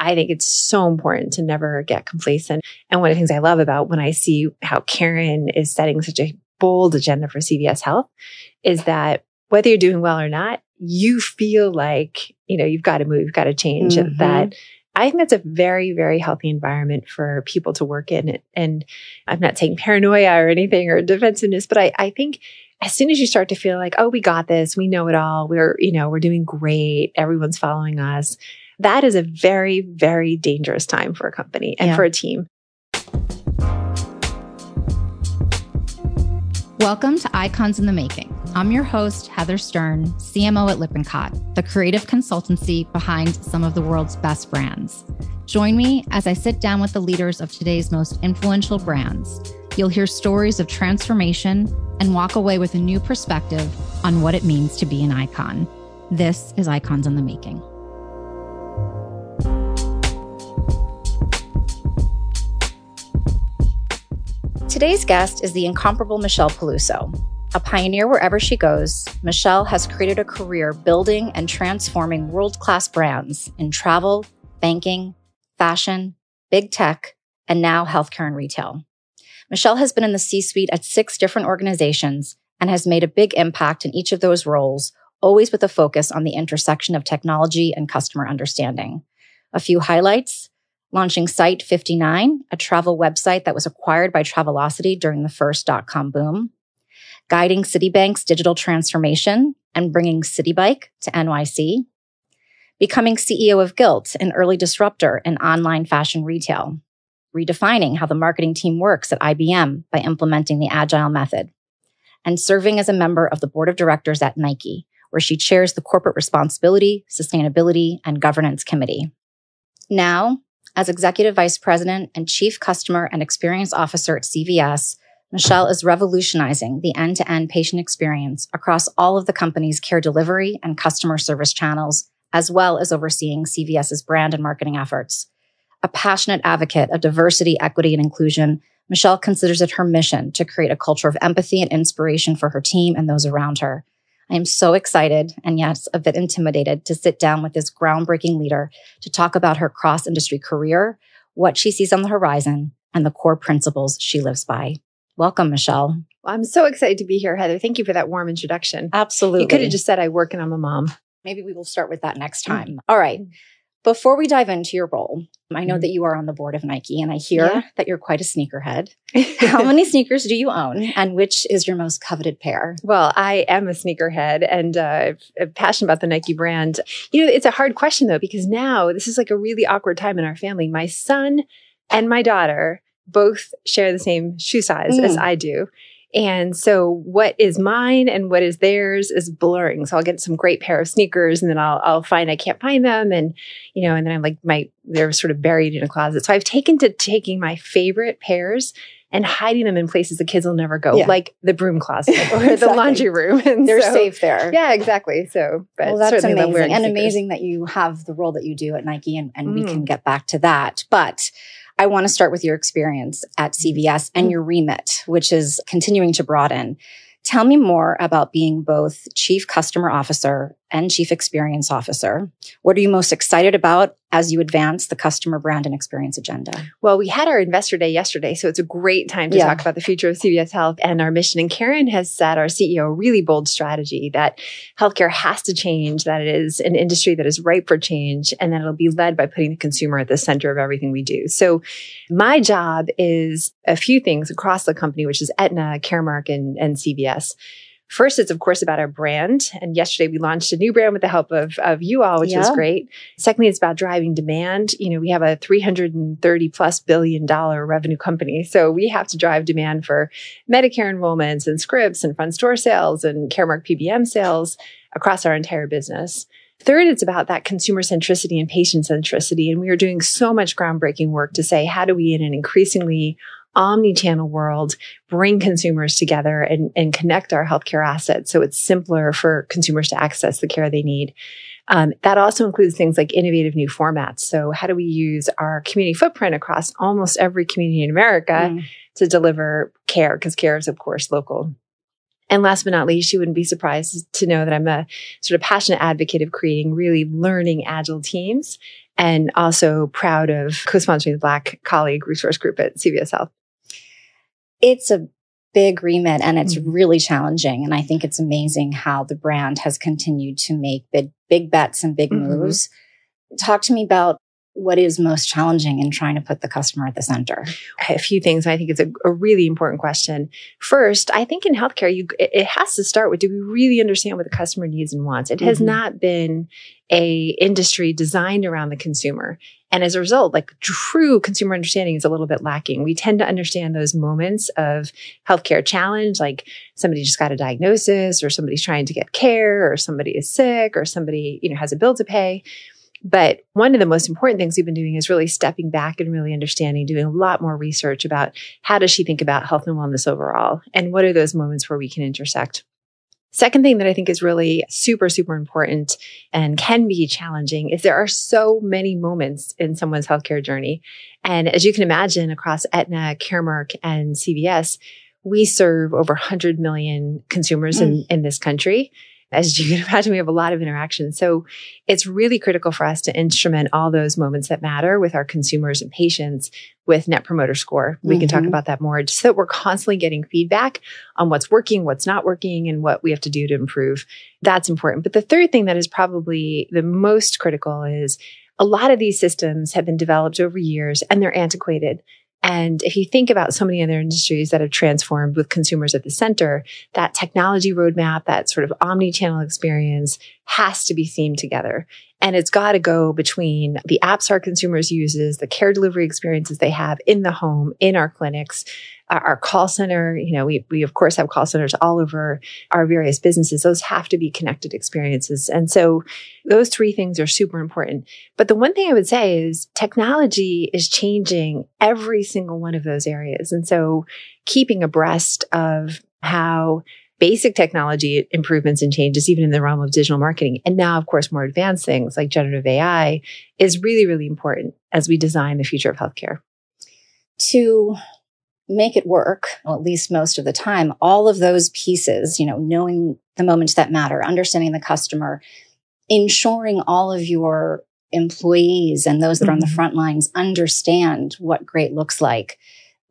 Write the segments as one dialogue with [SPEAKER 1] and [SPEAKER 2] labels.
[SPEAKER 1] I think it's so important to never get complacent. And one of the things I love about when I see how Karen is setting such a bold agenda for CVS Health is that whether you're doing well or not, you feel like, you know, you've got to move, you've got to change mm-hmm. that. I think that's a very, very healthy environment for people to work in. And I'm not saying paranoia or anything or defensiveness, but I, I think as soon as you start to feel like, oh, we got this, we know it all, we're, you know, we're doing great, everyone's following us, that is a very, very dangerous time for a company and yeah. for a team.
[SPEAKER 2] Welcome to Icons in the Making. I'm your host, Heather Stern, CMO at Lippincott, the creative consultancy behind some of the world's best brands. Join me as I sit down with the leaders of today's most influential brands. You'll hear stories of transformation and walk away with a new perspective on what it means to be an icon. This is Icons in the Making. Today's guest is the incomparable Michelle Peluso. A pioneer wherever she goes, Michelle has created a career building and transforming world class brands in travel, banking, fashion, big tech, and now healthcare and retail. Michelle has been in the C suite at six different organizations and has made a big impact in each of those roles, always with a focus on the intersection of technology and customer understanding. A few highlights launching Site 59, a travel website that was acquired by Travelocity during the first dot com boom, guiding Citibank's digital transformation and bringing Citibike to NYC, becoming CEO of Gilt, an early disruptor in online fashion retail, redefining how the marketing team works at IBM by implementing the agile method, and serving as a member of the board of directors at Nike, where she chairs the corporate responsibility, sustainability, and governance committee. Now, as Executive Vice President and Chief Customer and Experience Officer at CVS, Michelle is revolutionizing the end to end patient experience across all of the company's care delivery and customer service channels, as well as overseeing CVS's brand and marketing efforts. A passionate advocate of diversity, equity, and inclusion, Michelle considers it her mission to create a culture of empathy and inspiration for her team and those around her. I am so excited and yes, a bit intimidated to sit down with this groundbreaking leader to talk about her cross industry career, what she sees on the horizon, and the core principles she lives by. Welcome, Michelle.
[SPEAKER 1] I'm so excited to be here, Heather. Thank you for that warm introduction.
[SPEAKER 2] Absolutely.
[SPEAKER 1] You could have just said I work and I'm a mom.
[SPEAKER 2] Maybe we will start with that next time. Mm-hmm. All right. Before we dive into your role, I know mm-hmm. that you are on the board of Nike and I hear yeah. that you're quite a sneakerhead. How many sneakers do you own and which is your most coveted pair?
[SPEAKER 1] Well, I am a sneakerhead and uh, passionate about the Nike brand. You know, it's a hard question though, because now this is like a really awkward time in our family. My son and my daughter both share the same shoe size mm. as I do. And so what is mine and what is theirs is blurring. So I'll get some great pair of sneakers and then I'll, I'll find I can't find them. And, you know, and then I'm like, my, they're sort of buried in a closet. So I've taken to taking my favorite pairs and hiding them in places the kids will never go, yeah. like the broom closet or exactly. the laundry room.
[SPEAKER 2] And they're so, safe there.
[SPEAKER 1] Yeah, exactly. So,
[SPEAKER 2] but well, that's amazing and amazing that you have the role that you do at Nike, and, and mm. we can get back to that. But I want to start with your experience at CVS and mm. your remit, which is continuing to broaden. Tell me more about being both chief customer officer and chief experience officer. What are you most excited about as you advance the customer brand and experience agenda?
[SPEAKER 1] Well, we had our investor day yesterday, so it's a great time to yeah. talk about the future of CVS Health and our mission. And Karen has set our CEO a really bold strategy that healthcare has to change, that it is an industry that is ripe for change, and that it'll be led by putting the consumer at the center of everything we do. So my job is a few things across the company, which is Aetna, Caremark, and, and CVS First, it's of course about our brand. And yesterday we launched a new brand with the help of, of you all, which yeah. is great. Secondly, it's about driving demand. You know, we have a 330 plus billion dollar revenue company. So we have to drive demand for Medicare enrollments and scripts and front store sales and Caremark PBM sales across our entire business. Third, it's about that consumer centricity and patient centricity. And we are doing so much groundbreaking work to say, how do we, in an increasingly omni-channel world bring consumers together and, and connect our healthcare assets so it's simpler for consumers to access the care they need. Um, that also includes things like innovative new formats. So, how do we use our community footprint across almost every community in America mm. to deliver care? Because care is, of course, local. And last but not least, you wouldn't be surprised to know that I'm a sort of passionate advocate of creating really learning agile teams and also proud of co-sponsoring the Black Colleague Resource Group at CVS Health.
[SPEAKER 2] It's a big remit and it's mm-hmm. really challenging. And I think it's amazing how the brand has continued to make big, big bets and big mm-hmm. moves. Talk to me about what is most challenging in trying to put the customer at the center?
[SPEAKER 1] A few things. I think it's a, a really important question. First, I think in healthcare, you it, it, has to start with: Do we really understand what the customer needs and wants? It mm-hmm. has not been a industry designed around the consumer. And as a result, like true consumer understanding is a little bit lacking. We tend to understand those moments of healthcare challenge, like somebody just got a diagnosis or somebody's trying to get care or somebody is sick or somebody, you know, has a bill to pay. But one of the most important things we've been doing is really stepping back and really understanding, doing a lot more research about how does she think about health and wellness overall? And what are those moments where we can intersect? Second thing that I think is really super, super important and can be challenging is there are so many moments in someone's healthcare journey. And as you can imagine, across Aetna, Caremark, and CVS, we serve over 100 million consumers mm. in, in this country as you can imagine, we have a lot of interaction. So it's really critical for us to instrument all those moments that matter with our consumers and patients with Net Promoter Score. We mm-hmm. can talk mm-hmm. about that more just so that we're constantly getting feedback on what's working, what's not working, and what we have to do to improve. That's important. But the third thing that is probably the most critical is a lot of these systems have been developed over years and they're antiquated. And if you think about so many other industries that have transformed with consumers at the center, that technology roadmap, that sort of omni-channel experience has to be themed together. And it's got to go between the apps our consumers uses, the care delivery experiences they have in the home, in our clinics, uh, our call center, you know, we, we of course have call centers all over our various businesses. Those have to be connected experiences. And so those three things are super important. But the one thing I would say is technology is changing every single one of those areas. And so keeping abreast of how basic technology improvements and changes, even in the realm of digital marketing. And now, of course, more advanced things like generative AI is really, really important as we design the future of healthcare.
[SPEAKER 2] To make it work, well, at least most of the time, all of those pieces, you know, knowing the moments that matter, understanding the customer, ensuring all of your employees and those that mm-hmm. are on the mm-hmm. front lines understand what great looks like.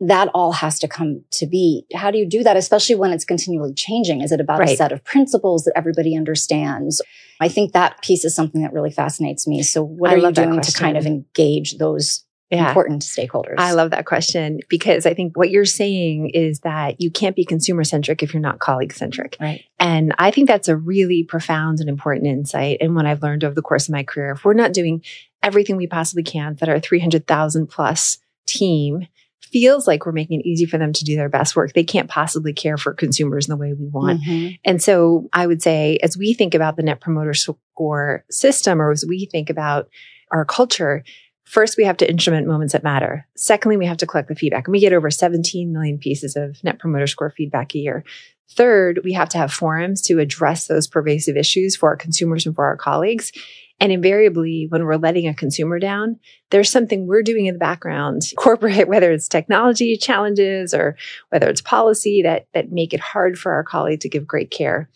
[SPEAKER 2] That all has to come to be. How do you do that, especially when it's continually changing? Is it about right. a set of principles that everybody understands? I think that piece is something that really fascinates me. So, what I are you doing to kind of engage those yeah. important stakeholders?
[SPEAKER 1] I love that question because I think what you're saying is that you can't be consumer centric if you're not colleague centric.
[SPEAKER 2] Right.
[SPEAKER 1] And I think that's a really profound and important insight. And what I've learned over the course of my career, if we're not doing everything we possibly can that our 300,000 plus team feels like we're making it easy for them to do their best work. They can't possibly care for consumers in the way we want. Mm-hmm. And so I would say, as we think about the net promoter score system, or as we think about our culture, First, we have to instrument moments that matter. Secondly, we have to collect the feedback. And we get over 17 million pieces of net promoter score feedback a year. Third, we have to have forums to address those pervasive issues for our consumers and for our colleagues. And invariably, when we're letting a consumer down, there's something we're doing in the background, corporate, whether it's technology challenges or whether it's policy that, that make it hard for our colleague to give great care.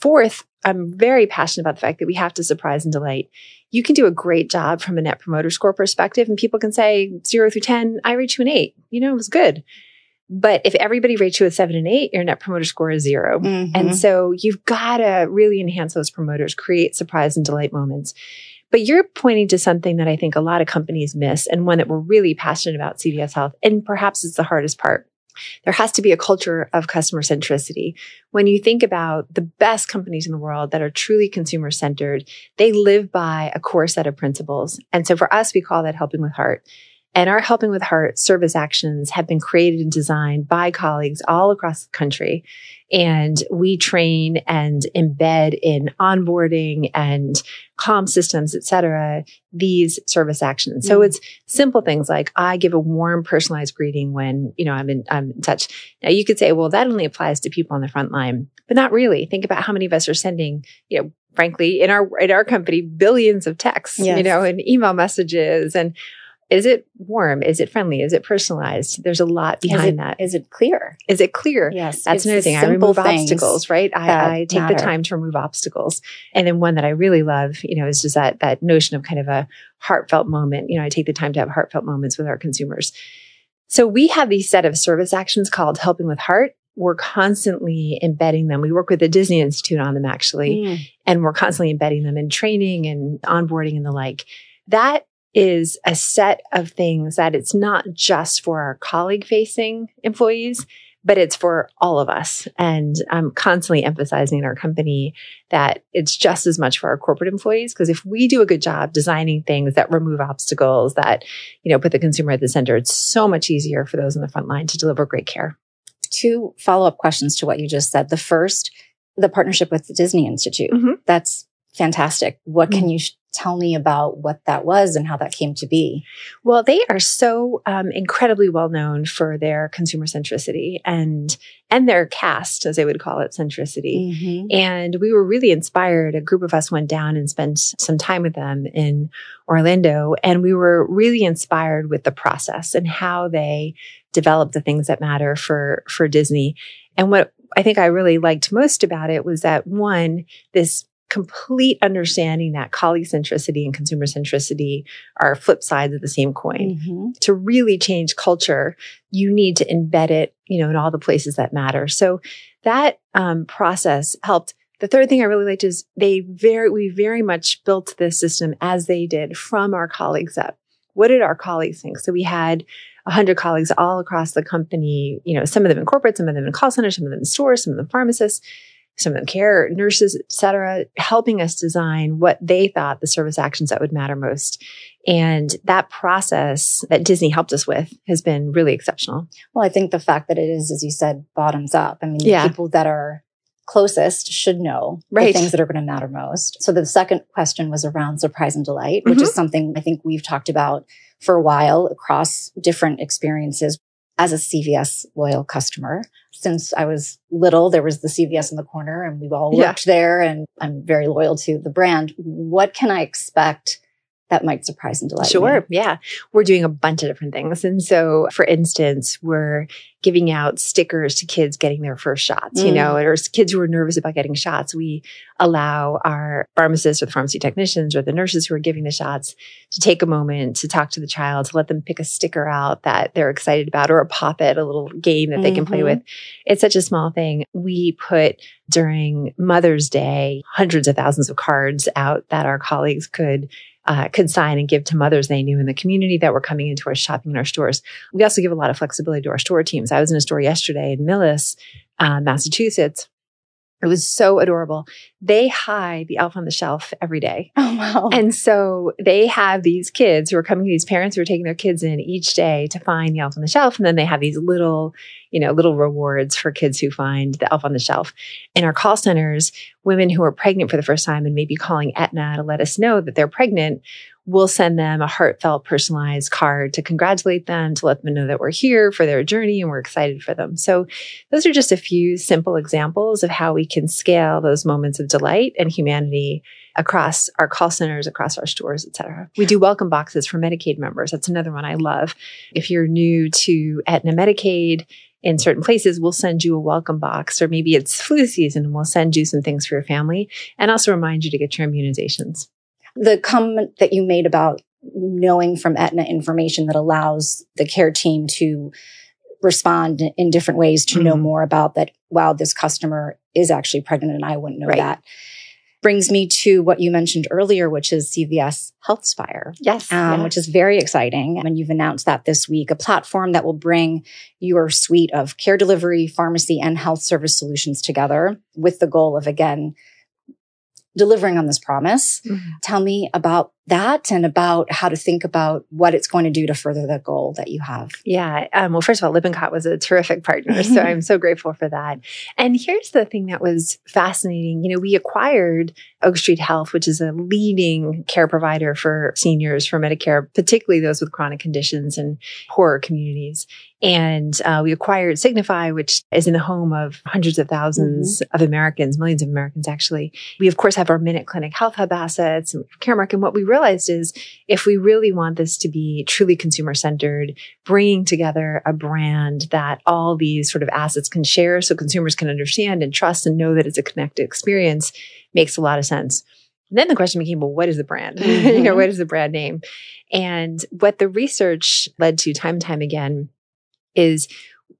[SPEAKER 1] Fourth, I'm very passionate about the fact that we have to surprise and delight you can do a great job from a net promoter score perspective and people can say zero through 10, I rate you an eight. You know, it was good. But if everybody rates you a seven and eight, your net promoter score is 0 mm-hmm. And so you've got to really enhance those promoters, create surprise and delight moments. But you're pointing to something that I think a lot of companies miss and one that we're really passionate about CVS Health. And perhaps it's the hardest part there has to be a culture of customer centricity. When you think about the best companies in the world that are truly consumer centered, they live by a core set of principles. And so for us, we call that helping with heart. And our Helping with Heart service actions have been created and designed by colleagues all across the country. And we train and embed in onboarding and calm systems, et cetera, these service actions. So mm. it's simple things like I give a warm, personalized greeting when, you know, I'm in, I'm in touch. Now you could say, well, that only applies to people on the front line, but not really. Think about how many of us are sending, you know, frankly, in our, in our company, billions of texts, yes. you know, and email messages and is it warm? Is it friendly? Is it personalized? There's a lot behind
[SPEAKER 2] is it,
[SPEAKER 1] that.
[SPEAKER 2] Is it clear?
[SPEAKER 1] Is it clear?
[SPEAKER 2] Yes.
[SPEAKER 1] That's another thing. I remove obstacles, right? I, I, take matter. the time to remove obstacles. And then one that I really love, you know, is just that that notion of kind of a heartfelt moment. You know, I take the time to have heartfelt moments with our consumers. So we have these set of service actions called helping with heart. We're constantly embedding them. We work with the Disney Institute on them actually, mm. and we're constantly embedding them in training and onboarding and the like. That is a set of things that it's not just for our colleague facing employees, but it's for all of us. And I'm constantly emphasizing in our company that it's just as much for our corporate employees. Because if we do a good job designing things that remove obstacles, that, you know, put the consumer at the center, it's so much easier for those in the front line to deliver great care.
[SPEAKER 2] Two follow up questions to what you just said. The first, the partnership with the Disney Institute. Mm-hmm. That's fantastic. What can mm-hmm. you tell me about what that was and how that came to be?
[SPEAKER 1] Well, they are so um, incredibly well known for their consumer centricity and and their cast, as they would call it, centricity. Mm-hmm. And we were really inspired. A group of us went down and spent some time with them in Orlando, and we were really inspired with the process and how they developed the things that matter for for Disney. And what I think I really liked most about it was that one, this complete understanding that colleague centricity and consumer centricity are flip sides of the same coin. Mm-hmm. To really change culture, you need to embed it, you know, in all the places that matter. So that um, process helped. The third thing I really liked is they very, we very much built this system as they did from our colleagues up. What did our colleagues think? So we had 100 colleagues all across the company, you know, some of them in corporate, some of them in call centers, some of them in stores, some of them pharmacists some of them care nurses, et cetera, helping us design what they thought the service actions that would matter most. And that process that Disney helped us with has been really exceptional.
[SPEAKER 2] Well, I think the fact that it is, as you said, bottoms up. I mean, yeah. people that are closest should know right. the things that are going to matter most. So the second question was around surprise and delight, which mm-hmm. is something I think we've talked about for a while across different experiences as a CVS loyal customer. Since I was little, there was the CVS in the corner and we all worked yeah. there and I'm very loyal to the brand. What can I expect that might surprise and delight
[SPEAKER 1] sure,
[SPEAKER 2] me.
[SPEAKER 1] Yeah. We're doing a bunch of different things. And so, for instance, we're giving out stickers to kids getting their first shots, mm. you know, or kids who are nervous about getting shots. We allow our pharmacists or the pharmacy technicians or the nurses who are giving the shots to take a moment to talk to the child, to let them pick a sticker out that they're excited about or a pop it, a little game that they mm-hmm. can play with. Mm-hmm. It's such a small thing. We put during Mother's Day hundreds of thousands of cards out that our colleagues could uh, could sign and give to mothers they knew in the community that were coming into our shopping in our stores. We also give a lot of flexibility to our store teams. I was in a store yesterday in Millis, uh, Massachusetts, it was so adorable. They hide the elf on the shelf every day.
[SPEAKER 2] Oh, wow.
[SPEAKER 1] And so they have these kids who are coming, these parents who are taking their kids in each day to find the elf on the shelf. And then they have these little, you know, little rewards for kids who find the elf on the shelf. In our call centers, women who are pregnant for the first time and maybe calling Aetna to let us know that they're pregnant we'll send them a heartfelt, personalized card to congratulate them, to let them know that we're here for their journey and we're excited for them. So those are just a few simple examples of how we can scale those moments of delight and humanity across our call centers, across our stores, et cetera. We do welcome boxes for Medicaid members. That's another one I love. If you're new to Aetna Medicaid, in certain places, we'll send you a welcome box, or maybe it's flu season and we'll send you some things for your family and also remind you to get your immunizations
[SPEAKER 2] the comment that you made about knowing from Aetna information that allows the care team to respond in different ways to mm-hmm. know more about that. Wow, this customer is actually pregnant and I wouldn't know right. that. Brings me to what you mentioned earlier, which is CVS HealthSpire.
[SPEAKER 1] Yes,
[SPEAKER 2] um,
[SPEAKER 1] yes.
[SPEAKER 2] Which is very exciting. And you've announced that this week, a platform that will bring your suite of care delivery, pharmacy, and health service solutions together with the goal of, again, delivering on this promise. Mm-hmm. Tell me about that and about how to think about what it's going to do to further the goal that you have.
[SPEAKER 1] Yeah. Um, well, first of all, Lippincott was a terrific partner. so I'm so grateful for that. And here's the thing that was fascinating. You know, we acquired Oak Street Health, which is a leading care provider for seniors for Medicare, particularly those with chronic conditions and poorer communities. And uh, we acquired Signify, which is in the home of hundreds of 1000s mm-hmm. of Americans, millions of Americans actually. We, of course, have our Minute Clinic Health Hub assets and Caremark. And what we realized is if we really want this to be truly consumer centered, bringing together a brand that all these sort of assets can share so consumers can understand and trust and know that it's a connected experience makes a lot of sense. And then the question became, well, what is the brand? Mm-hmm. you know, mm-hmm. what is the brand name? And what the research led to time and time again is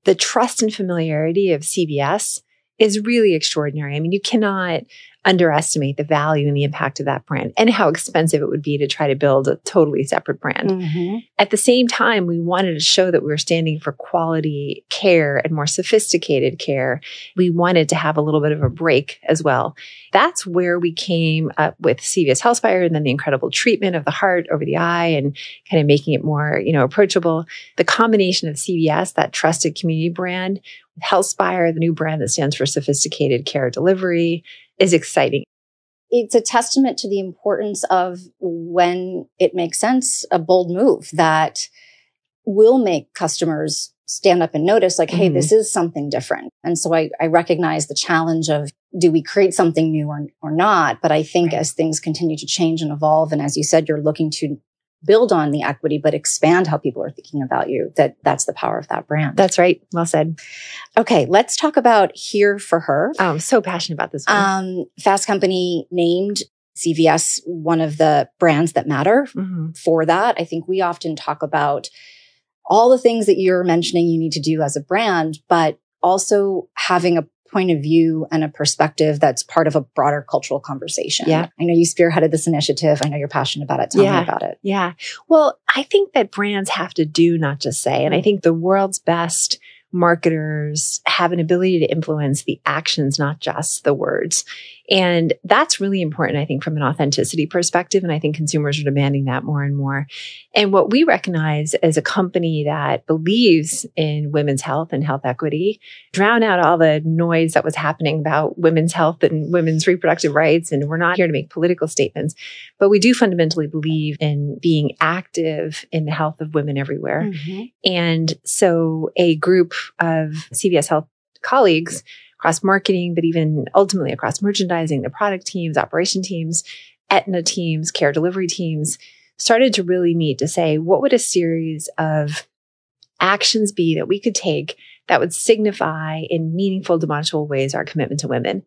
[SPEAKER 1] the trust and familiarity of CVS is really extraordinary. I mean, you cannot underestimate the value and the impact of that brand and how expensive it would be to try to build a totally separate brand. Mm-hmm. At the same time, we wanted to show that we were standing for quality care and more sophisticated care. We wanted to have a little bit of a break as well. That's where we came up with CVS HealthSpire and then the incredible treatment of the heart over the eye and kind of making it more, you know, approachable. The combination of CVS, that trusted community brand, HealthSpire, the new brand that stands for sophisticated care delivery, is exciting.
[SPEAKER 2] It's a testament to the importance of when it makes sense, a bold move that will make customers stand up and notice like, Hey, mm-hmm. this is something different. And so I, I, recognize the challenge of do we create something new or, or not? But I think right. as things continue to change and evolve, and as you said, you're looking to build on the equity, but expand how people are thinking about you. That that's the power of that brand.
[SPEAKER 1] That's right. Well said.
[SPEAKER 2] Okay, let's talk about here for her.
[SPEAKER 1] Oh, I'm so passionate about this. One. Um,
[SPEAKER 2] Fast Company named CVS one of the brands that matter mm-hmm. for that. I think we often talk about all the things that you're mentioning you need to do as a brand, but also having a point of view and a perspective that's part of a broader cultural conversation.
[SPEAKER 1] Yeah.
[SPEAKER 2] I know you spearheaded this initiative. I know you're passionate about it. Tell
[SPEAKER 1] yeah.
[SPEAKER 2] me about it.
[SPEAKER 1] Yeah. Well, I think that brands have to do, not just say. And I think the world's best marketers have an ability to influence the actions, not just the words. And that's really important, I think, from an authenticity perspective. And I think consumers are demanding that more and more. And what we recognize as a company that believes in women's health and health equity, drown out all the noise that was happening about women's health and women's reproductive rights. And we're not here to make political statements, but we do fundamentally believe in being active in the health of women everywhere. Mm-hmm. And so a group of CVS Health colleagues across marketing, but even ultimately across merchandising, the product teams, operation teams, Aetna teams, care delivery teams, started to really meet to say, what would a series of actions be that we could take that would signify in meaningful, demonstrable ways our commitment to women?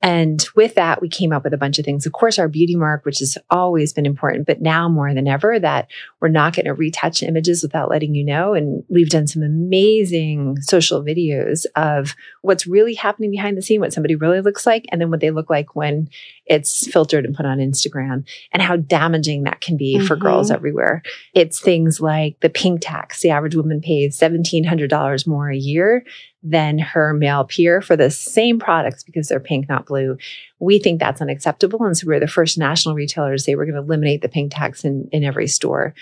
[SPEAKER 1] And with that, we came up with a bunch of things. Of course, our beauty mark, which has always been important, but now more than ever that we're not going to retouch images without letting you know. And we've done some amazing social videos of what's really happening behind the scene, what somebody really looks like, and then what they look like when it's filtered and put on Instagram and how damaging that can be mm-hmm. for girls everywhere. It's things like the pink tax. The average woman pays $1,700 more a year than her male peer for the same products because they're pink, not blue. We think that's unacceptable. And so we're the first national retailer to say we're going to eliminate the pink tax in, in every store.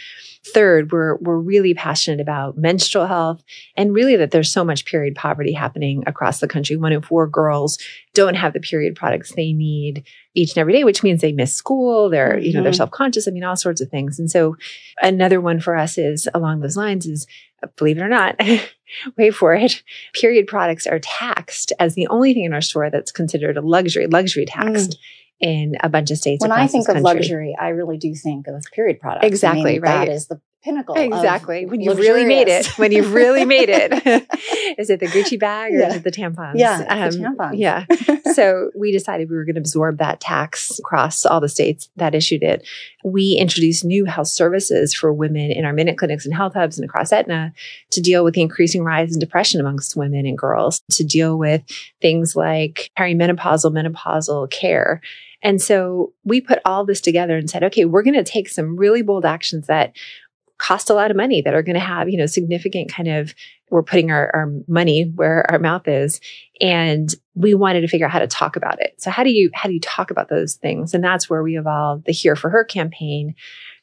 [SPEAKER 1] Third, we're, we're really passionate about menstrual health and really that there's so much period poverty happening across the country. One in four girls don't have the period products they need each and every day, which means they miss school. They're, mm-hmm. you know, they're mm-hmm. self-conscious. I mean, all sorts of things. And so another one for us is along those lines is believe it or not, wait for it. Period products are taxed as the only thing in our store that's considered a luxury, luxury taxed. Mm. In a bunch of states.
[SPEAKER 2] When I think of luxury, I really do think of period products.
[SPEAKER 1] Exactly, I mean, right.
[SPEAKER 2] That is the pinnacle.
[SPEAKER 1] Exactly. When you've really made it. When you've really made it. is it the Gucci bag or yeah. is it the tampons?
[SPEAKER 2] Yeah. Um, the tampons.
[SPEAKER 1] Yeah. so we decided we were going to absorb that tax across all the states that issued it. We introduced new health services for women in our minute clinics and health hubs and across Aetna to deal with the increasing rise in depression amongst women and girls, to deal with things like perimenopausal, menopausal care. And so we put all this together and said, okay, we're going to take some really bold actions that cost a lot of money that are going to have, you know, significant kind of, we're putting our, our money where our mouth is. And we wanted to figure out how to talk about it. So how do you, how do you talk about those things? And that's where we evolved the Here for Her campaign.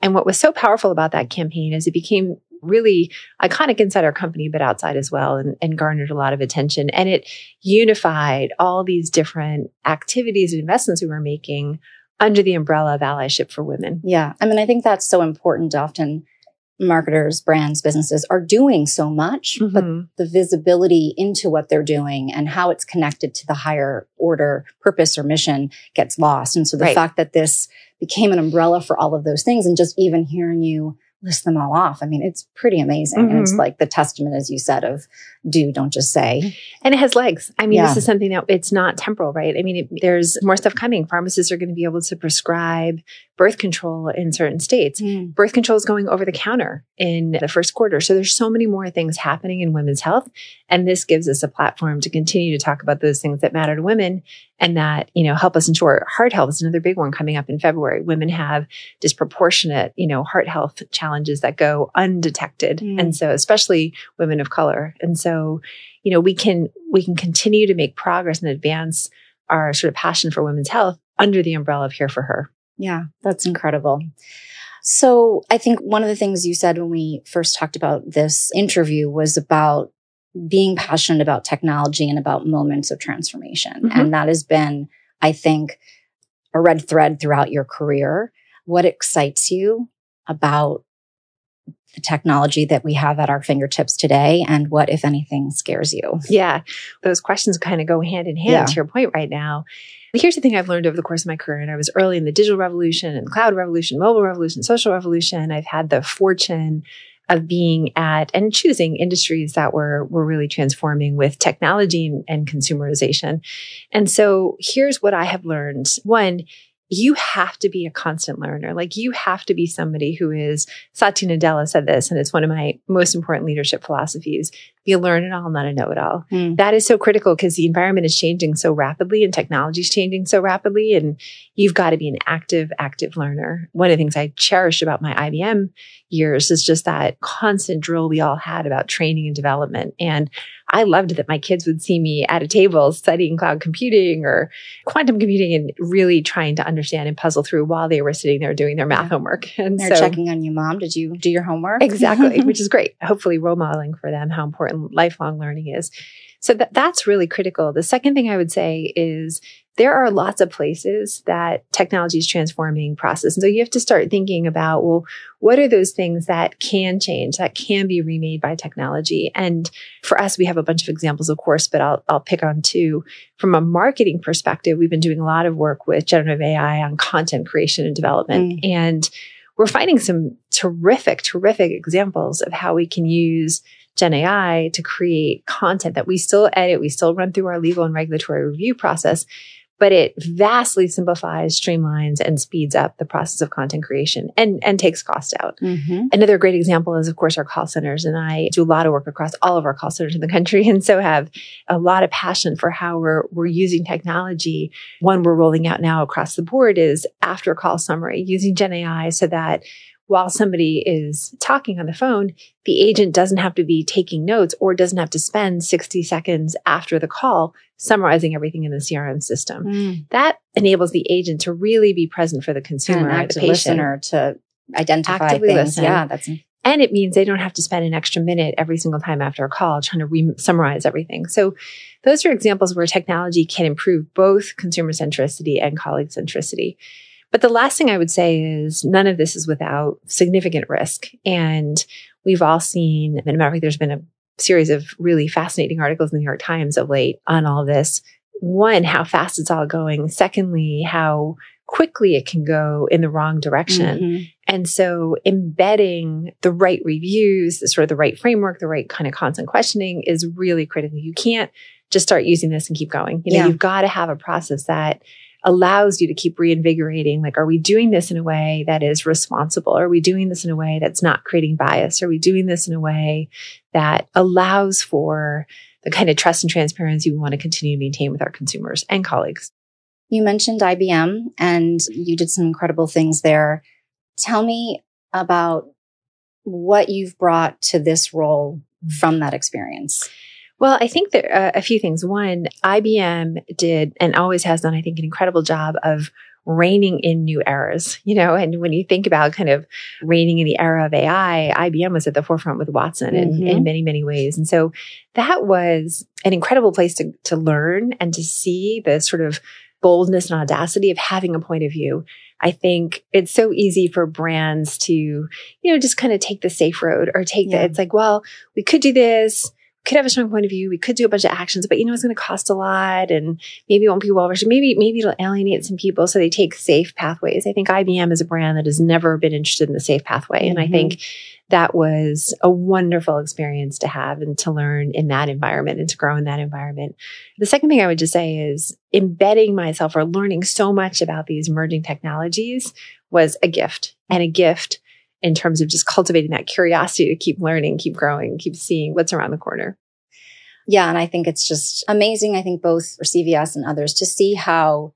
[SPEAKER 1] And what was so powerful about that campaign is it became really iconic inside our company, but outside as well, and, and, garnered a lot of attention. And it unified all these different activities and investments we were making under the umbrella of allyship for women.
[SPEAKER 2] Yeah. I mean, I think that's so important often marketers, brands, businesses are doing so much, mm-hmm. but the visibility into what they're doing and how it's connected to the higher order purpose or mission gets lost. And so the right. fact that this became an umbrella for all of those things. And just even hearing you list them all off. I mean, it's pretty amazing. Mm-hmm. And it's mm-hmm. like the testament, as you said, of do, don't just say.
[SPEAKER 1] And it has legs. I mean, yeah. this is something that it's not temporal, right? I mean, it, there's more stuff coming. Pharmacists are going to be able to prescribe birth control in certain states. Mm. Birth control is going over the counter in the first quarter. So there's so many more things happening in women's health. And this gives us a platform to continue to talk about those things that matter to women and that, you know, help us ensure heart health is another big one coming up in February. Women have disproportionate, you know, heart health challenges that go undetected. Mm. And so especially women of color. And so, you know, we can, we can continue to make progress and advance our sort of passion for women's health under the umbrella of Here for Her.
[SPEAKER 2] Yeah, that's incredible. So I think one of the things you said when we first talked about this interview was about being passionate about technology and about moments of transformation. Mm-hmm. And that has been, I think, a red thread throughout your career. What excites you about the technology that we have at our fingertips today and what if anything scares you
[SPEAKER 1] yeah those questions kind of go hand in hand yeah. to your point right now here's the thing I've learned over the course of my career. And I was early in the digital revolution and cloud revolution, mobile revolution, social revolution. I've had the fortune of being at and choosing industries that were were really transforming with technology and, and consumerization. And so here's what I have learned. One, you have to be a constant learner. Like you have to be somebody who is, Satya Nadella said this, and it's one of my most important leadership philosophies. Be a learn it all, not a know it all. Mm. That is so critical because the environment is changing so rapidly and technology is changing so rapidly. And you've got to be an active, active learner. One of the things I cherish about my IBM years is just that constant drill we all had about training and development. And I loved that my kids would see me at a table studying cloud computing or quantum computing and really trying to understand and puzzle through while they were sitting there doing their math yeah. homework.
[SPEAKER 2] And they're so, checking on you, mom. Did you do your homework?
[SPEAKER 1] Exactly, which is great. Hopefully, role modeling for them how important lifelong learning is. So that, that's really critical. The second thing I would say is there are lots of places that technology is transforming process. And so you have to start thinking about, well, what are those things that can change, that can be remade by technology? And for us, we have a bunch of examples, of course, but I'll, I'll pick on two. From a marketing perspective, we've been doing a lot of work with generative AI on content creation and development. Mm. And we're finding some terrific, terrific examples of how we can use Gen AI to create content that we still edit, we still run through our legal and regulatory review process, but it vastly simplifies, streamlines, and speeds up the process of content creation and, and takes cost out. Mm-hmm. Another great example is, of course, our call centers. And I do a lot of work across all of our call centers in the country and so have a lot of passion for how we're, we're using technology. One we're rolling out now across the board is after call summary using Gen AI so that while somebody is talking on the phone, the agent doesn't have to be taking notes or doesn't have to spend 60 seconds after the call summarizing everything in the CRM system. Mm. That enables the agent to really be present for the consumer,
[SPEAKER 2] and the listener to identify Actively things. Listen. Yeah, that's
[SPEAKER 1] and it means they don't have to spend an extra minute every single time after a call trying to re- summarize everything. So those are examples where technology can improve both consumer centricity and colleague centricity. But the last thing I would say is none of this is without significant risk. And we've all seen, and matter of fact, there's been a series of really fascinating articles in the New York Times of late on all this. One, how fast it's all going. Secondly, how quickly it can go in the wrong direction. Mm-hmm. And so embedding the right reviews, the sort of the right framework, the right kind of constant questioning is really critical. You can't just start using this and keep going. You know, yeah. you've got to have a process that allows you to keep reinvigorating. Like, are we doing this in a way that is responsible? Are we doing this in a way that's not creating bias? Are we doing this in a way that allows for the kind of trust and transparency we want to continue to maintain with our consumers and colleagues?
[SPEAKER 2] You mentioned IBM and you did some incredible things there. Tell me about what you've brought to this role from that experience.
[SPEAKER 1] Well, I think there are uh, a few things. One, IBM did and always has done, I think, an incredible job of reining in new eras, you know, and when you think about kind of reigning in the era of AI, IBM was at the forefront with Watson mm-hmm. in, in many, many ways. And so that was an incredible place to, to learn and to see the sort of boldness and audacity of having a point of view. I think it's so easy for brands to, you know, just kind of take the safe road or take yeah. the, it's like, well, we could do this could have a strong point of view. We could do a bunch of actions, but you know, it's going to cost a lot and maybe it won't be well received. Maybe, maybe it'll alienate some people. So they take safe pathways. I think IBM is a brand that has never been interested in the safe pathway. Mm-hmm. And I think that was a wonderful experience to have and to learn in that environment and to grow in that environment. The second thing I would just say is embedding myself or learning so much about these emerging technologies was a gift and a gift in terms of just cultivating that curiosity to keep learning, keep growing, keep seeing what's around the corner.
[SPEAKER 2] Yeah. And I think it's just amazing. I think both for CVS and others to see how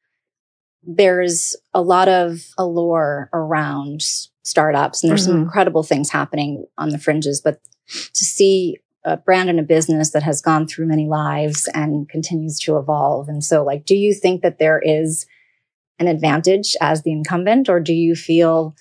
[SPEAKER 2] there's a lot of allure around startups and there's mm-hmm. some incredible things happening on the fringes, but to see a brand and a business that has gone through many lives and continues to evolve. And so like, do you think that there is an advantage as the incumbent or do you feel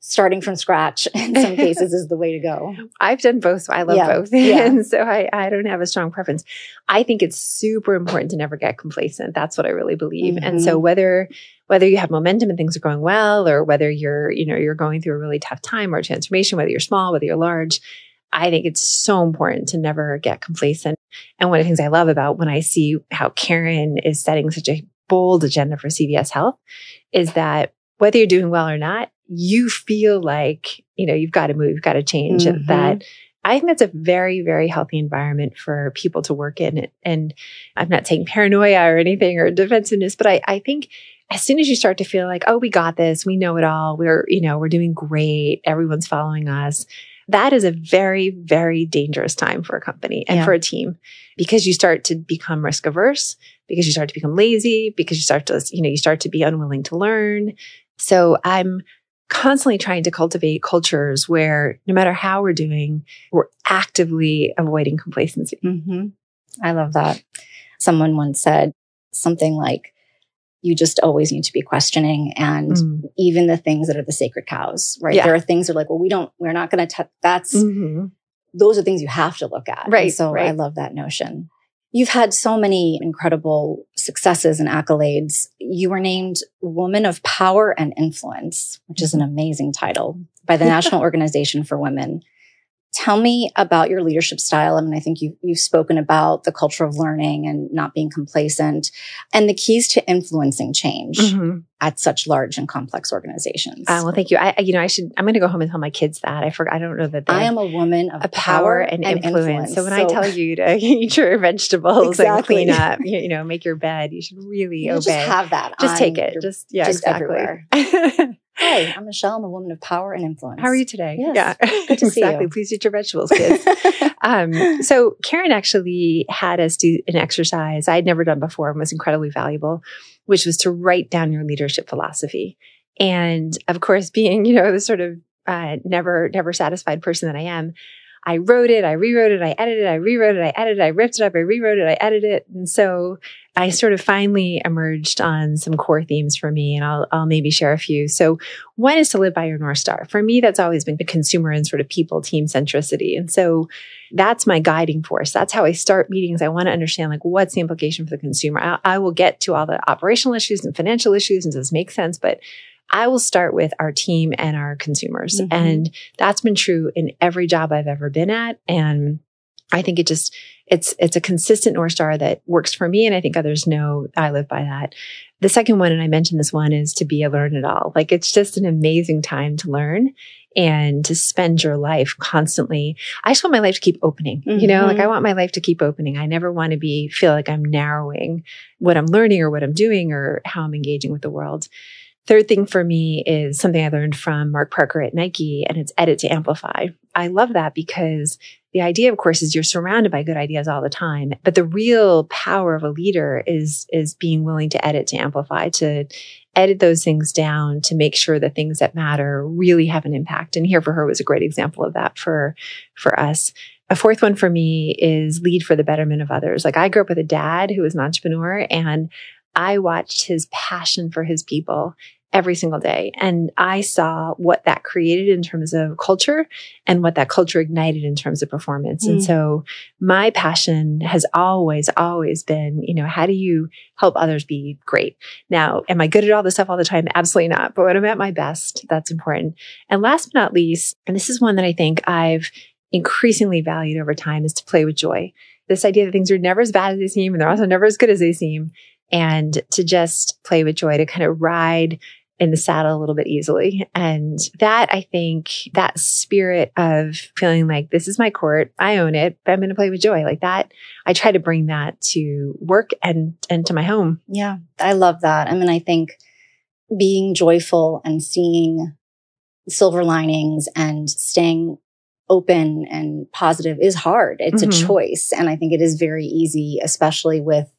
[SPEAKER 2] starting from scratch in some cases is the way to go.
[SPEAKER 1] I've done both. So I love yeah. both. Yeah. and so I, I don't have a strong preference. I think it's super important to never get complacent. That's what I really believe. Mm-hmm. And so mm-hmm. whether, whether you have momentum and things are going well, or whether you're, you know, you're going through a really tough time or transformation, whether you're small, whether you're large, I think it's so important to never get complacent. And one of the things I love about when I see how Karen is setting such a bold agenda for CVS Health is that whether you're doing well or not, you feel like, you know, you've got to move, you've got to change mm-hmm. that. I think that's a very, very healthy environment for people to work in. And I'm not saying paranoia or anything or defensiveness, but I, I think as soon as you start to feel like, oh, we got this, we know it all, we're, you know, we're doing great, everyone's following us. That is a very, very dangerous time for a company and yeah. for a team because you start to become risk averse, because you start to become lazy, because you start to, you know, you start to be unwilling to learn. So I'm constantly trying to cultivate cultures where no matter how we're doing, we're actively avoiding complacency.
[SPEAKER 2] Mm-hmm. I love that. Someone once said something like, you just always need to be questioning and mm. even the things that are the sacred cows, right? Yeah. There are things that are like, well, we don't, we're not going to touch, that's, mm-hmm. those are things you have to look at.
[SPEAKER 1] Right.
[SPEAKER 2] And so
[SPEAKER 1] right.
[SPEAKER 2] I love that notion. You've had so many incredible successes and accolades. You were named Woman of Power and Influence, which is an mm-hmm. amazing title by the National Organization for Women. Tell me about your leadership style. I mean, I think you, you've spoken about the culture of learning and not being complacent and the keys to influencing change mm-hmm. at such large and complex organizations.
[SPEAKER 1] Uh, well, thank you. I, you know, I should, I'm going to go home and tell my kids that. I forgot, I don't know that
[SPEAKER 2] I am a woman of a power, power and, and influence. influence.
[SPEAKER 1] So when so, I tell you to eat your vegetables exactly. and clean up, you, you, know, make your bed, you should really you obey.
[SPEAKER 2] Just have that.
[SPEAKER 1] Just take it. Your, just, yeah,
[SPEAKER 2] just
[SPEAKER 1] exactly.
[SPEAKER 2] everywhere. Hi, I'm Michelle. I'm a woman of power and influence.
[SPEAKER 1] How are you today?
[SPEAKER 2] Yes.
[SPEAKER 1] Yeah,
[SPEAKER 2] good to see
[SPEAKER 1] exactly. You. Please eat your vegetables, kids. um, so Karen actually had us do an exercise I had never done before and was incredibly valuable, which was to write down your leadership philosophy. And of course, being you know the sort of uh, never never satisfied person that I am, I wrote it, I rewrote it, I edited, I rewrote it, I edited, I ripped it up, I rewrote it, I edited it. And so I sort of finally emerged on some core themes for me, and I'll, I'll maybe share a few. So one is to live by your North Star. For me, that's always been the consumer and sort of people team centricity. And so that's my guiding force. That's how I start meetings. I want to understand like what's the implication for the consumer. I, I will get to all the operational issues and financial issues and does this make sense? But I will start with our team and our consumers. Mm-hmm. And that's been true in every job I've ever been at. And I think it just, it's, it's a consistent North Star that works for me. And I think others know I live by that. The second one, and I mentioned this one, is to be a learn it all. Like it's just an amazing time to learn and to spend your life constantly. I just want my life to keep opening. Mm-hmm. You know, like I mm-hmm. want my life to keep opening. I never want to be, feel like I'm narrowing what I'm learning or what I'm doing or how I'm engaging with the world. Third thing for me is something I learned from Mark Parker at Nike, and it's edit to amplify. I love that because the idea, of course, is you're surrounded by good ideas all the time. But the real power of a leader is, is being willing to edit to amplify, to edit those things down to make sure the things that matter really have an impact. And here for her was a great example of that for, for us. A fourth one for me is lead for the betterment of others. Like I grew up with a dad who was an entrepreneur and I watched his passion for his people every single day. And I saw what that created in terms of culture and what that culture ignited in terms of performance. Mm. And so my passion has always, always been, you know, how do you help others be great? Now, am I good at all this stuff all the time? Absolutely not. But when I'm at my best, that's important. And last but not least, and this is one that I think I've increasingly valued over time is to play with joy. This idea that things are never as bad as they seem and they're also never as good as they seem. And to just play with joy, to kind of ride in the saddle a little bit easily. And that I think that spirit of feeling like this is my court, I own it, but I'm going to play with joy like that. I try to bring that to work and, and to my home.
[SPEAKER 2] Yeah. I love that. I mean, I think being joyful and seeing silver linings and staying open and positive is hard. It's mm-hmm. a choice. And I think it is very easy, especially with,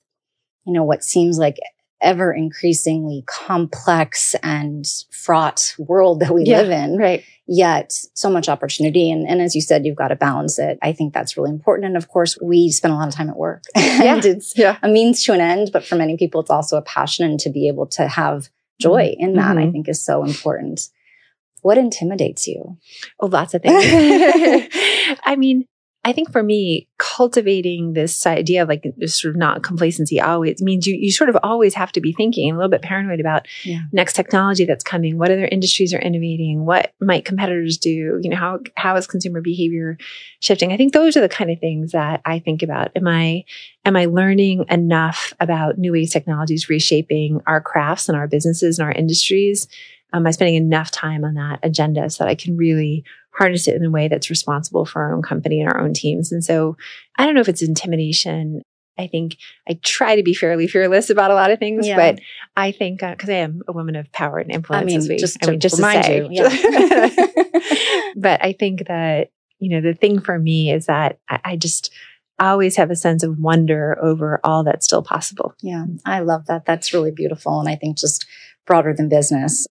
[SPEAKER 2] you know, what seems like ever increasingly complex and fraught world that we yeah, live in.
[SPEAKER 1] Right.
[SPEAKER 2] Yet so much opportunity. And, and as you said, you've got to balance it. I think that's really important. And of course, we spend a lot of time at work yeah. and it's yeah. a means to an end. But for many people, it's also a passion and to be able to have joy mm-hmm. in that, mm-hmm. I think is so important. What intimidates you?
[SPEAKER 1] Oh, lots of things. I mean, I think for me, cultivating this idea of like sort of not complacency always means you, you sort of always have to be thinking a little bit paranoid about yeah. next technology that's coming. What other industries are innovating? What might competitors do? You know, how, how is consumer behavior shifting? I think those are the kind of things that I think about. Am I, am I learning enough about new ways technologies reshaping our crafts and our businesses and our industries? Am I spending enough time on that agenda so that I can really harness it in a way that's responsible for our own company and our own teams. And so I don't know if it's intimidation. I think I try to be fairly fearless about a lot of things, yeah. but I think because uh, I am a woman of power and influence,
[SPEAKER 2] I mean,
[SPEAKER 1] we,
[SPEAKER 2] just
[SPEAKER 1] I mean, just
[SPEAKER 2] remind
[SPEAKER 1] to say,
[SPEAKER 2] you, yeah.
[SPEAKER 1] but I think that you know the thing for me is that I, I just always have a sense of wonder over all that's still possible.
[SPEAKER 2] Yeah, I love that. That's really beautiful, and I think just broader than business.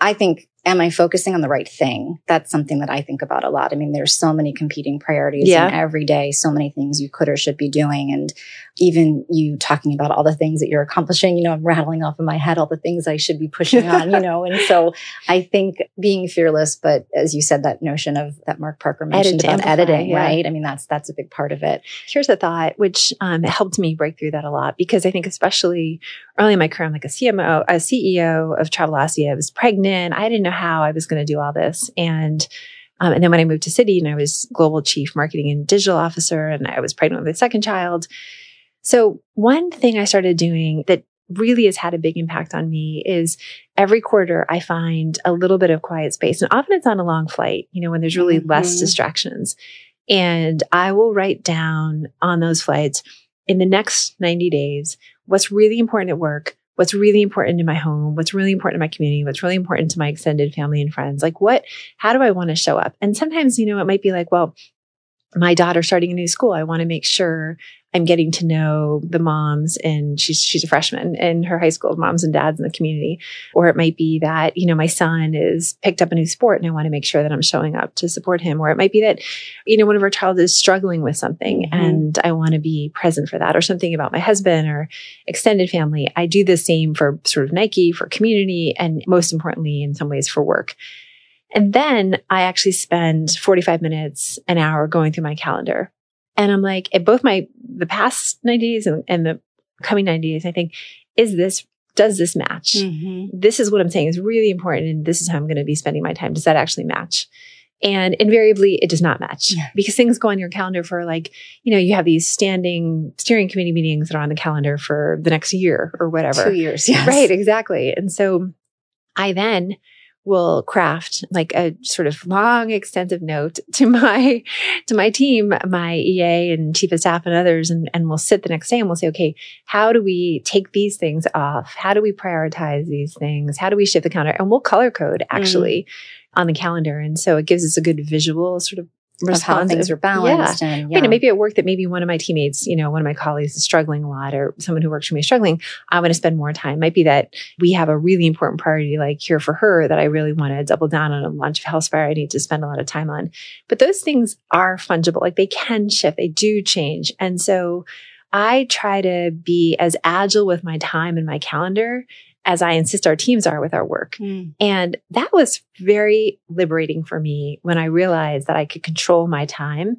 [SPEAKER 2] I think am I focusing on the right thing? That's something that I think about a lot. I mean, there's so many competing priorities yeah. every day, so many things you could or should be doing. And even you talking about all the things that you're accomplishing, you know, I'm rattling off in my head all the things I should be pushing on, you know. And so I think being fearless, but as you said, that notion of that Mark Parker mentioned Edit, about editing, yeah. right? I mean, that's that's a big part of it.
[SPEAKER 1] Here's a thought which um, helped me break through that a lot because I think especially early in my career, I'm like a CMO, a CEO of Travelocity. I was pregnant. I didn't know how I was going to do all this. And um, and then when I moved to Citi and I was global chief marketing and digital officer, and I was pregnant with a second child. So one thing I started doing that really has had a big impact on me is every quarter I find a little bit of quiet space. And often it's on a long flight, you know, when there's really mm-hmm. less distractions. And I will write down on those flights in the next 90 days what's really important at work, what's really important in my home, what's really important in my community, what's really important to my extended family and friends. Like what, how do I want to show up? And sometimes, you know, it might be like, well, my daughter starting a new school. I want to make sure I'm getting to know the moms and she's she's a freshman in her high school, moms and dads in the community. Or it might be that, you know, my son is picked up a new sport and I want to make sure that I'm showing up to support him. Or it might be that, you know, one of our child is struggling with something mm-hmm. and I want to be present for that or something about my husband or extended family. I do the same for sort of Nike, for community, and most importantly, in some ways for work. And then I actually spend 45 minutes, an hour going through my calendar and I'm like, at both my, the past 90 days and, and the coming 90 days, I think, is this, does this match? Mm-hmm. This is what I'm saying is really important. And this is how I'm going to be spending my time. Does that actually match? And invariably, it does not match yeah. because things go on your calendar for like, you know, you have these standing steering committee meetings that are on the calendar for the next year or whatever.
[SPEAKER 2] Two years, yes.
[SPEAKER 1] Right, exactly. And so I then will craft like a sort of long, extensive note to my, to my team, my EA and chief of staff and others. And, and we'll sit the next day and we'll say, okay, how do we take these things off? How do we prioritize these things? How do we shift the calendar? And we'll color code mm. actually. Mm. On the calendar. And so it gives us a good visual sort of
[SPEAKER 2] how things are balanced.
[SPEAKER 1] Yeah. And, yeah. Right, maybe at work that maybe one of my teammates, you know, one of my colleagues is struggling a lot or someone who works for me is struggling. I want to spend more time. Might be that we have a really important priority like here for her that I really want to double down on a launch of HealthSpire I need to spend a lot of time on. But those things are fungible. Like they can shift. They do change. And so I try to be as agile with my time and my calendar as I insist our teams are with our work. Mm. And that was very liberating for me when I realized that I could control my time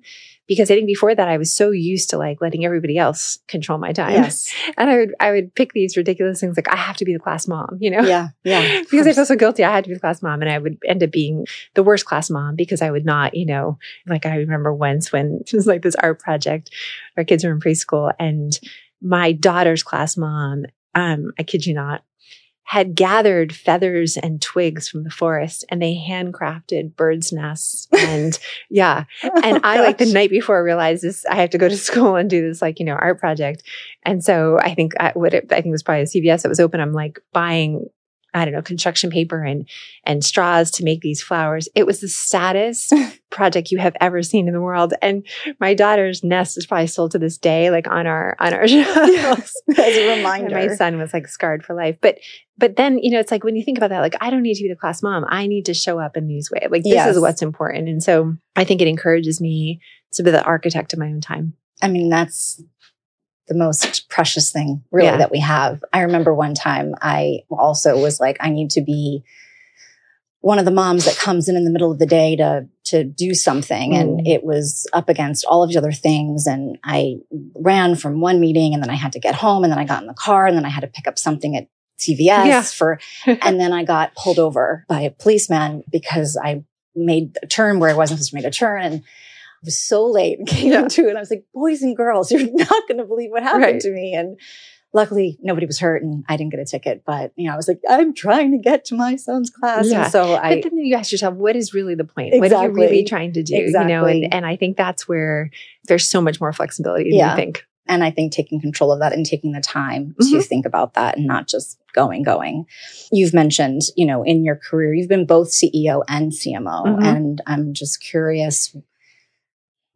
[SPEAKER 1] because I think before that I was so used to like letting everybody else control my time.
[SPEAKER 2] Yes.
[SPEAKER 1] And I would I would pick these ridiculous things like I have to be the class mom, you know?
[SPEAKER 2] Yeah. Yeah.
[SPEAKER 1] because I felt so guilty. I had to be the class mom and I would end up being the worst class mom because I would not, you know, like I remember once when it was like this art project, our kids were in preschool and my daughter's class mom, um, I kid you not, had gathered feathers and twigs from the forest and they handcrafted birds' nests. And yeah. And oh, I, like the night before, realized this, I have to go to school and do this, like, you know, art project. And so I think I, what it, I think it was probably a CVS that was open. I'm like buying I don't know, construction paper and and straws to make these flowers. It was the saddest project you have ever seen in the world. And my daughter's nest is probably still to this day, like on our on our
[SPEAKER 2] yes, as a reminder.
[SPEAKER 1] And my son was like scarred for life. But but then, you know, it's like when you think about that, like I don't need to be the class mom. I need to show up in these ways. Like this yes. is what's important. And so I think it encourages me to be the architect of my own time.
[SPEAKER 2] I mean, that's the most precious thing really yeah. that we have. I remember one time I also was like, I need to be one of the moms that comes in in the middle of the day to to do something mm. and it was up against all of the other things and I ran from one meeting and then I had to get home and then I got in the car and then I had to pick up something at CVS yeah. for and then I got pulled over by a policeman because I made a turn where I wasn't supposed to make a turn and was so late and came yeah. into it. I was like, boys and girls, you're not going to believe what happened right. to me. And luckily nobody was hurt and I didn't get a ticket, but you know, I was like, I'm trying to get to my son's class. Yeah. And so
[SPEAKER 1] I, but then you ask yourself, what is really the point? Exactly. What are you really trying to do? Exactly. You know, and, and I think that's where there's so much more flexibility than yeah. you think.
[SPEAKER 2] And I think taking control of that and taking the time mm-hmm. to think about that and not just going, going. You've mentioned, you know, in your career, you've been both CEO and CMO. Mm-hmm. And I'm just curious,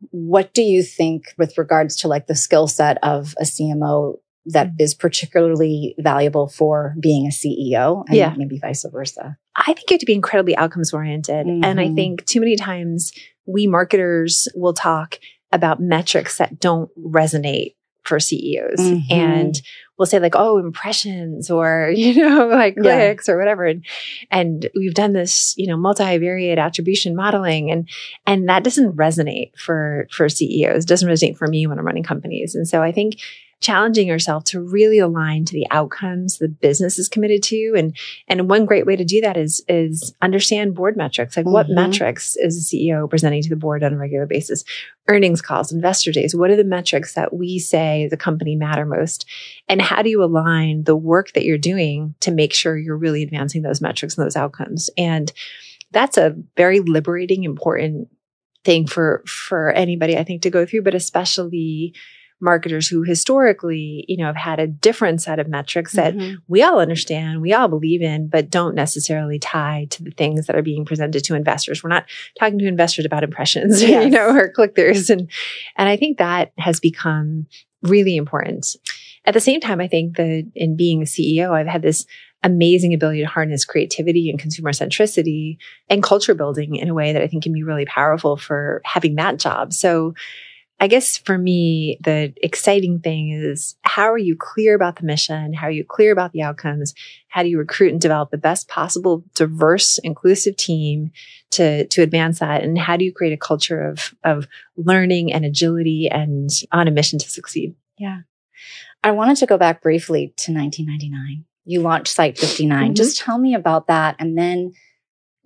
[SPEAKER 2] what do you think with regards to like the skill set of a CMO that mm-hmm. particularly valuable for being a CEO and yeah. maybe vice versa?
[SPEAKER 1] I think you have to be incredibly outcomes oriented. Mm-hmm. And I mm-hmm. think too many times we marketers will talk about metrics that don't resonate for CEOs. Mm-hmm. And we'll say like, oh, impressions or, you know, like yeah. clicks or whatever. And, and we've done this, you know, multivariate attribution modeling and, and that doesn't resonate for, for CEOs. It doesn't resonate for me when I'm running companies. And so I think challenging yourself to really align to the outcomes the business is committed to. And, and one great way to do that is, is understand board metrics. Like mm-hmm. what metrics is the CEO presenting to the board on a regular basis? Earnings calls, investor days. What are the metrics that we say the company matter most? And how do you align the work that you're doing to make sure you're really advancing those metrics and those outcomes? And that's a very liberating, important thing for, for anybody, I think, to go through, but especially marketers who historically, you know, have had a different set of metrics that mm-hmm. we all understand, we all believe in, but don't necessarily tie to the things that are being presented to investors. We're not talking to investors about impressions, yes. you know, or click throughs. And, and I think that has become really important. At the same time, I think that in being a CEO, I've had this amazing ability to harness creativity and consumer centricity and culture building in a way that I think can be really powerful for having that job. So I guess for me, the exciting thing is how are you clear about the mission? How are you clear about the outcomes? How do you recruit and develop the best possible diverse, inclusive team to, to advance that? And how do you create a culture of, of learning and agility and on a mission to succeed?
[SPEAKER 2] Yeah. I wanted to go back briefly to 1999. You launched Site 59. Mm-hmm. Just tell me about that. And then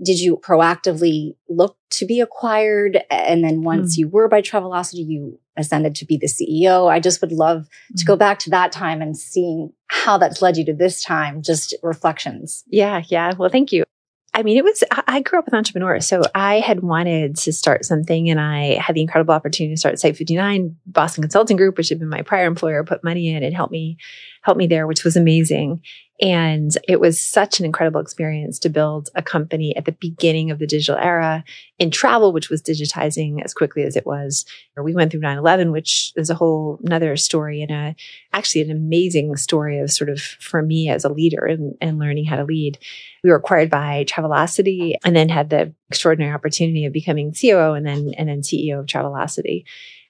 [SPEAKER 2] did you proactively look to be acquired? And then once mm. you were by Travelocity, you ascended to be the CEO. I just would love mm. to go hmm. back to that time and seeing how that's led you to this time, just reflections.
[SPEAKER 1] Yeah. Yeah. Well, thank you. I mean, it was, I grew up with entrepreneurs. So I had wanted to start something and I had the incredible opportunity to start Site 59, Boston Consulting Group, which had been my prior employer, put money in and helped me, help me there, which was amazing. And it was such an incredible experience to build a company at the beginning of the digital era in travel, which was digitizing as quickly as it was. We went through 9-11, which is a whole another story and a, actually an amazing story of sort of for me as a leader and, and learning how to lead. We were acquired by Travelocity and then had the extraordinary opportunity of becoming COO and then, and then CEO of Travelocity.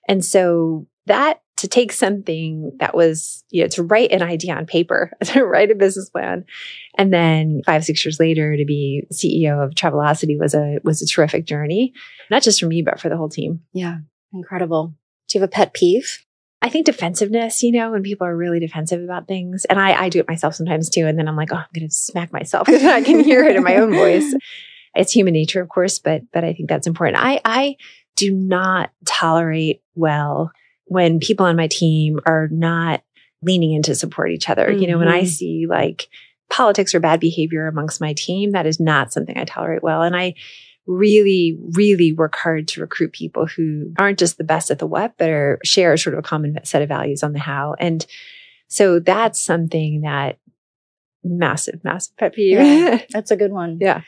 [SPEAKER 1] And so that to take something that was, you know, to write an idea on paper, to write a business plan, and then five, six years later to be CEO of Travelocity was a was a terrific journey, not just for me, but for the whole team.
[SPEAKER 2] Yeah. Incredible. Do you have a pet peeve?
[SPEAKER 1] I think defensiveness, you know, when people are really defensive about things, and I, I do it myself sometimes too. And then I'm like, oh, I'm going to smack myself because I can hear it in my own voice. It's human nature, of course, but but I think that's important. I I do not tolerate well when people on my team are not leaning in to support each other. Mm-hmm. You know, when I mm-hmm. see like politics or bad behavior amongst my team, that is not something I tolerate well. And I really, really work hard to recruit people who aren't just the best at the what, but are share sort of a common set of values on the how. And so that's something that massive, massive pet peeve.
[SPEAKER 2] Yeah, that's a good one.
[SPEAKER 1] yeah.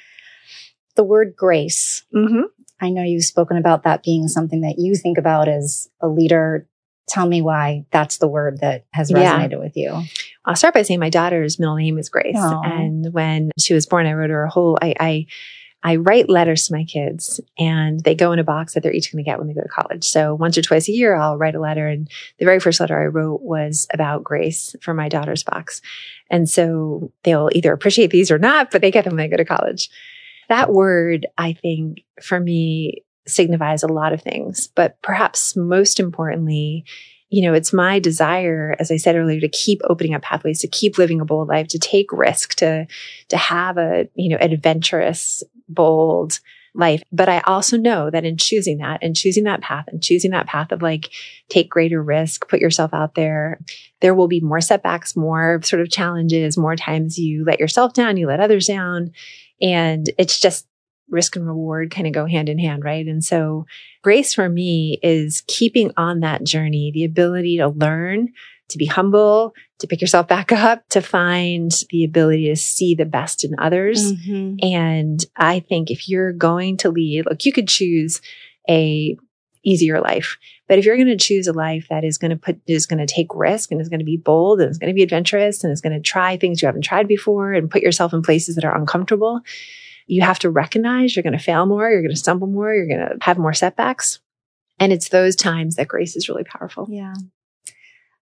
[SPEAKER 2] The word grace.
[SPEAKER 1] Mm-hmm.
[SPEAKER 2] I know you've spoken about that being something that you think about as a leader. Tell me why that's the word that has resonated yeah. with you.
[SPEAKER 1] I'll start by saying my daughter's middle name is Grace. Aww. And when she was born, I wrote her a whole, I, I, I write letters to my kids and they go in a box that they're each going to get when they go to college. So once or twice a year, I'll write a letter. And the very first letter I wrote was about Grace for my daughter's box. And so they'll either appreciate these or not, but they get them when they go to college. That word, I think, for me signifies a lot of things, but perhaps most importantly, you know, it's my desire, as I said earlier, to keep opening up pathways, to keep living a bold life, to take risk, to, to have a, you know, adventurous, bold life. But I also know that in choosing that and choosing that path and choosing that path of like, take greater risk, put yourself out there, there will be more setbacks, more sort of challenges, more times you let yourself down, you let others down. And it's just risk and reward kind of go hand in hand, right? And so grace for me is keeping on that journey, the ability to learn, to be humble, to pick yourself back up, to find the ability to see the best in others. Mm-hmm. And I think if you're going to lead, look, you could choose a easier life. But if you're going to choose a life that is going to put, is going to take risk and is going to be bold and is going to be adventurous and is going to try things you haven't tried before and put yourself in places that are uncomfortable, you have to recognize you're going to fail more, you're going to stumble more, you're going to have more setbacks. And it's those times that grace is really powerful.
[SPEAKER 2] Yeah.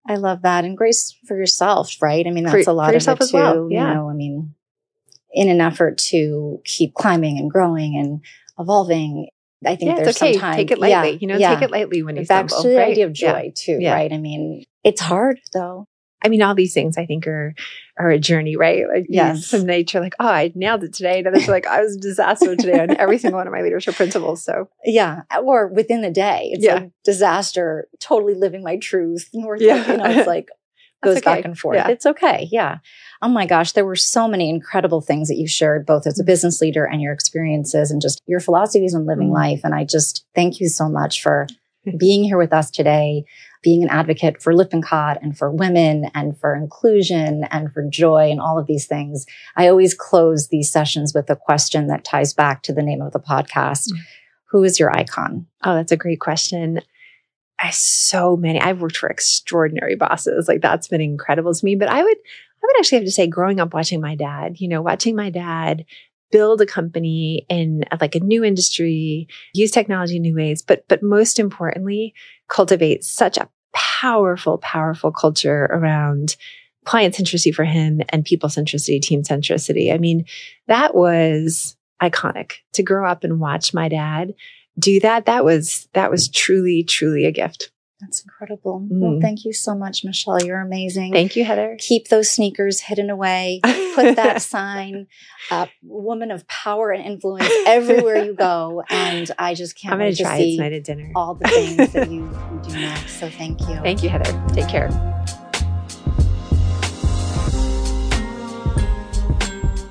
[SPEAKER 2] I love that. And grace for yourself, right? I mean, that's for, a lot of it too. Well. Yeah. You know, I mean, in an effort to keep climbing and growing and evolving, I think yeah, there's okay.
[SPEAKER 1] time. Take it lightly. Yeah, you know, yeah. take it lightly when you
[SPEAKER 2] Back
[SPEAKER 1] stumble.
[SPEAKER 2] to the right? idea of joy too, right? I mean, it's hard though.
[SPEAKER 1] I mean, all these things I think are are a journey, right? Like
[SPEAKER 2] yes.
[SPEAKER 1] some nature, like, oh, I nailed it today. And others are like, I was a disaster today on every single one of my leadership principles. So
[SPEAKER 2] yeah. Or within the day. It's yeah. like disaster, totally living my truth. North, yeah. you know, it's like goes okay. back and forth. Yeah. It's okay. Yeah. Oh my gosh, there were so many incredible things that you shared, both as a mm-hmm. business leader and your experiences and just your philosophies on living mm-hmm. life. And I just thank you so much for being here with us today, being an advocate for Lippincott and for women and for inclusion and for joy and all of these things. I always close these sessions with a question that ties back to the name of the podcast. Mm-hmm. Who is your icon?
[SPEAKER 1] Oh, that's a great question. I so many. I've worked for extraordinary bosses. Like that's been incredible to me. But I would, I would actually have to say, growing up watching my dad, you know, watching my dad build a company in uh, like a new industry, use technology in new ways, but but most importantly, cultivate such a powerful, powerful culture around client centricity for him and people centricity, team centricity. I mean, that was iconic to grow up and watch my dad do that. That was that was truly, truly a gift.
[SPEAKER 2] That's incredible. Mm. Well, thank you so much, Michelle. You're amazing.
[SPEAKER 1] Thank you, Heather.
[SPEAKER 2] Keep those sneakers hidden away. Put that sign up, woman of power and influence everywhere you go. And I just can't
[SPEAKER 1] I'm
[SPEAKER 2] wait
[SPEAKER 1] to
[SPEAKER 2] try see
[SPEAKER 1] tonight at dinner.
[SPEAKER 2] all the things that you, you do next. So thank you.
[SPEAKER 1] Thank you, Heather. Take care.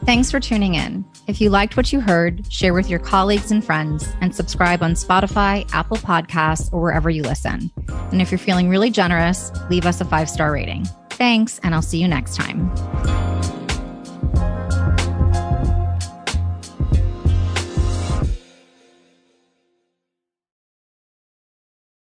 [SPEAKER 2] Thanks for tuning in. If you liked what you heard, share with your colleagues and friends and subscribe on Spotify, Apple Podcasts, or wherever you listen. And if you're feeling really generous, leave us a five star rating. Thanks, and I'll see you next time.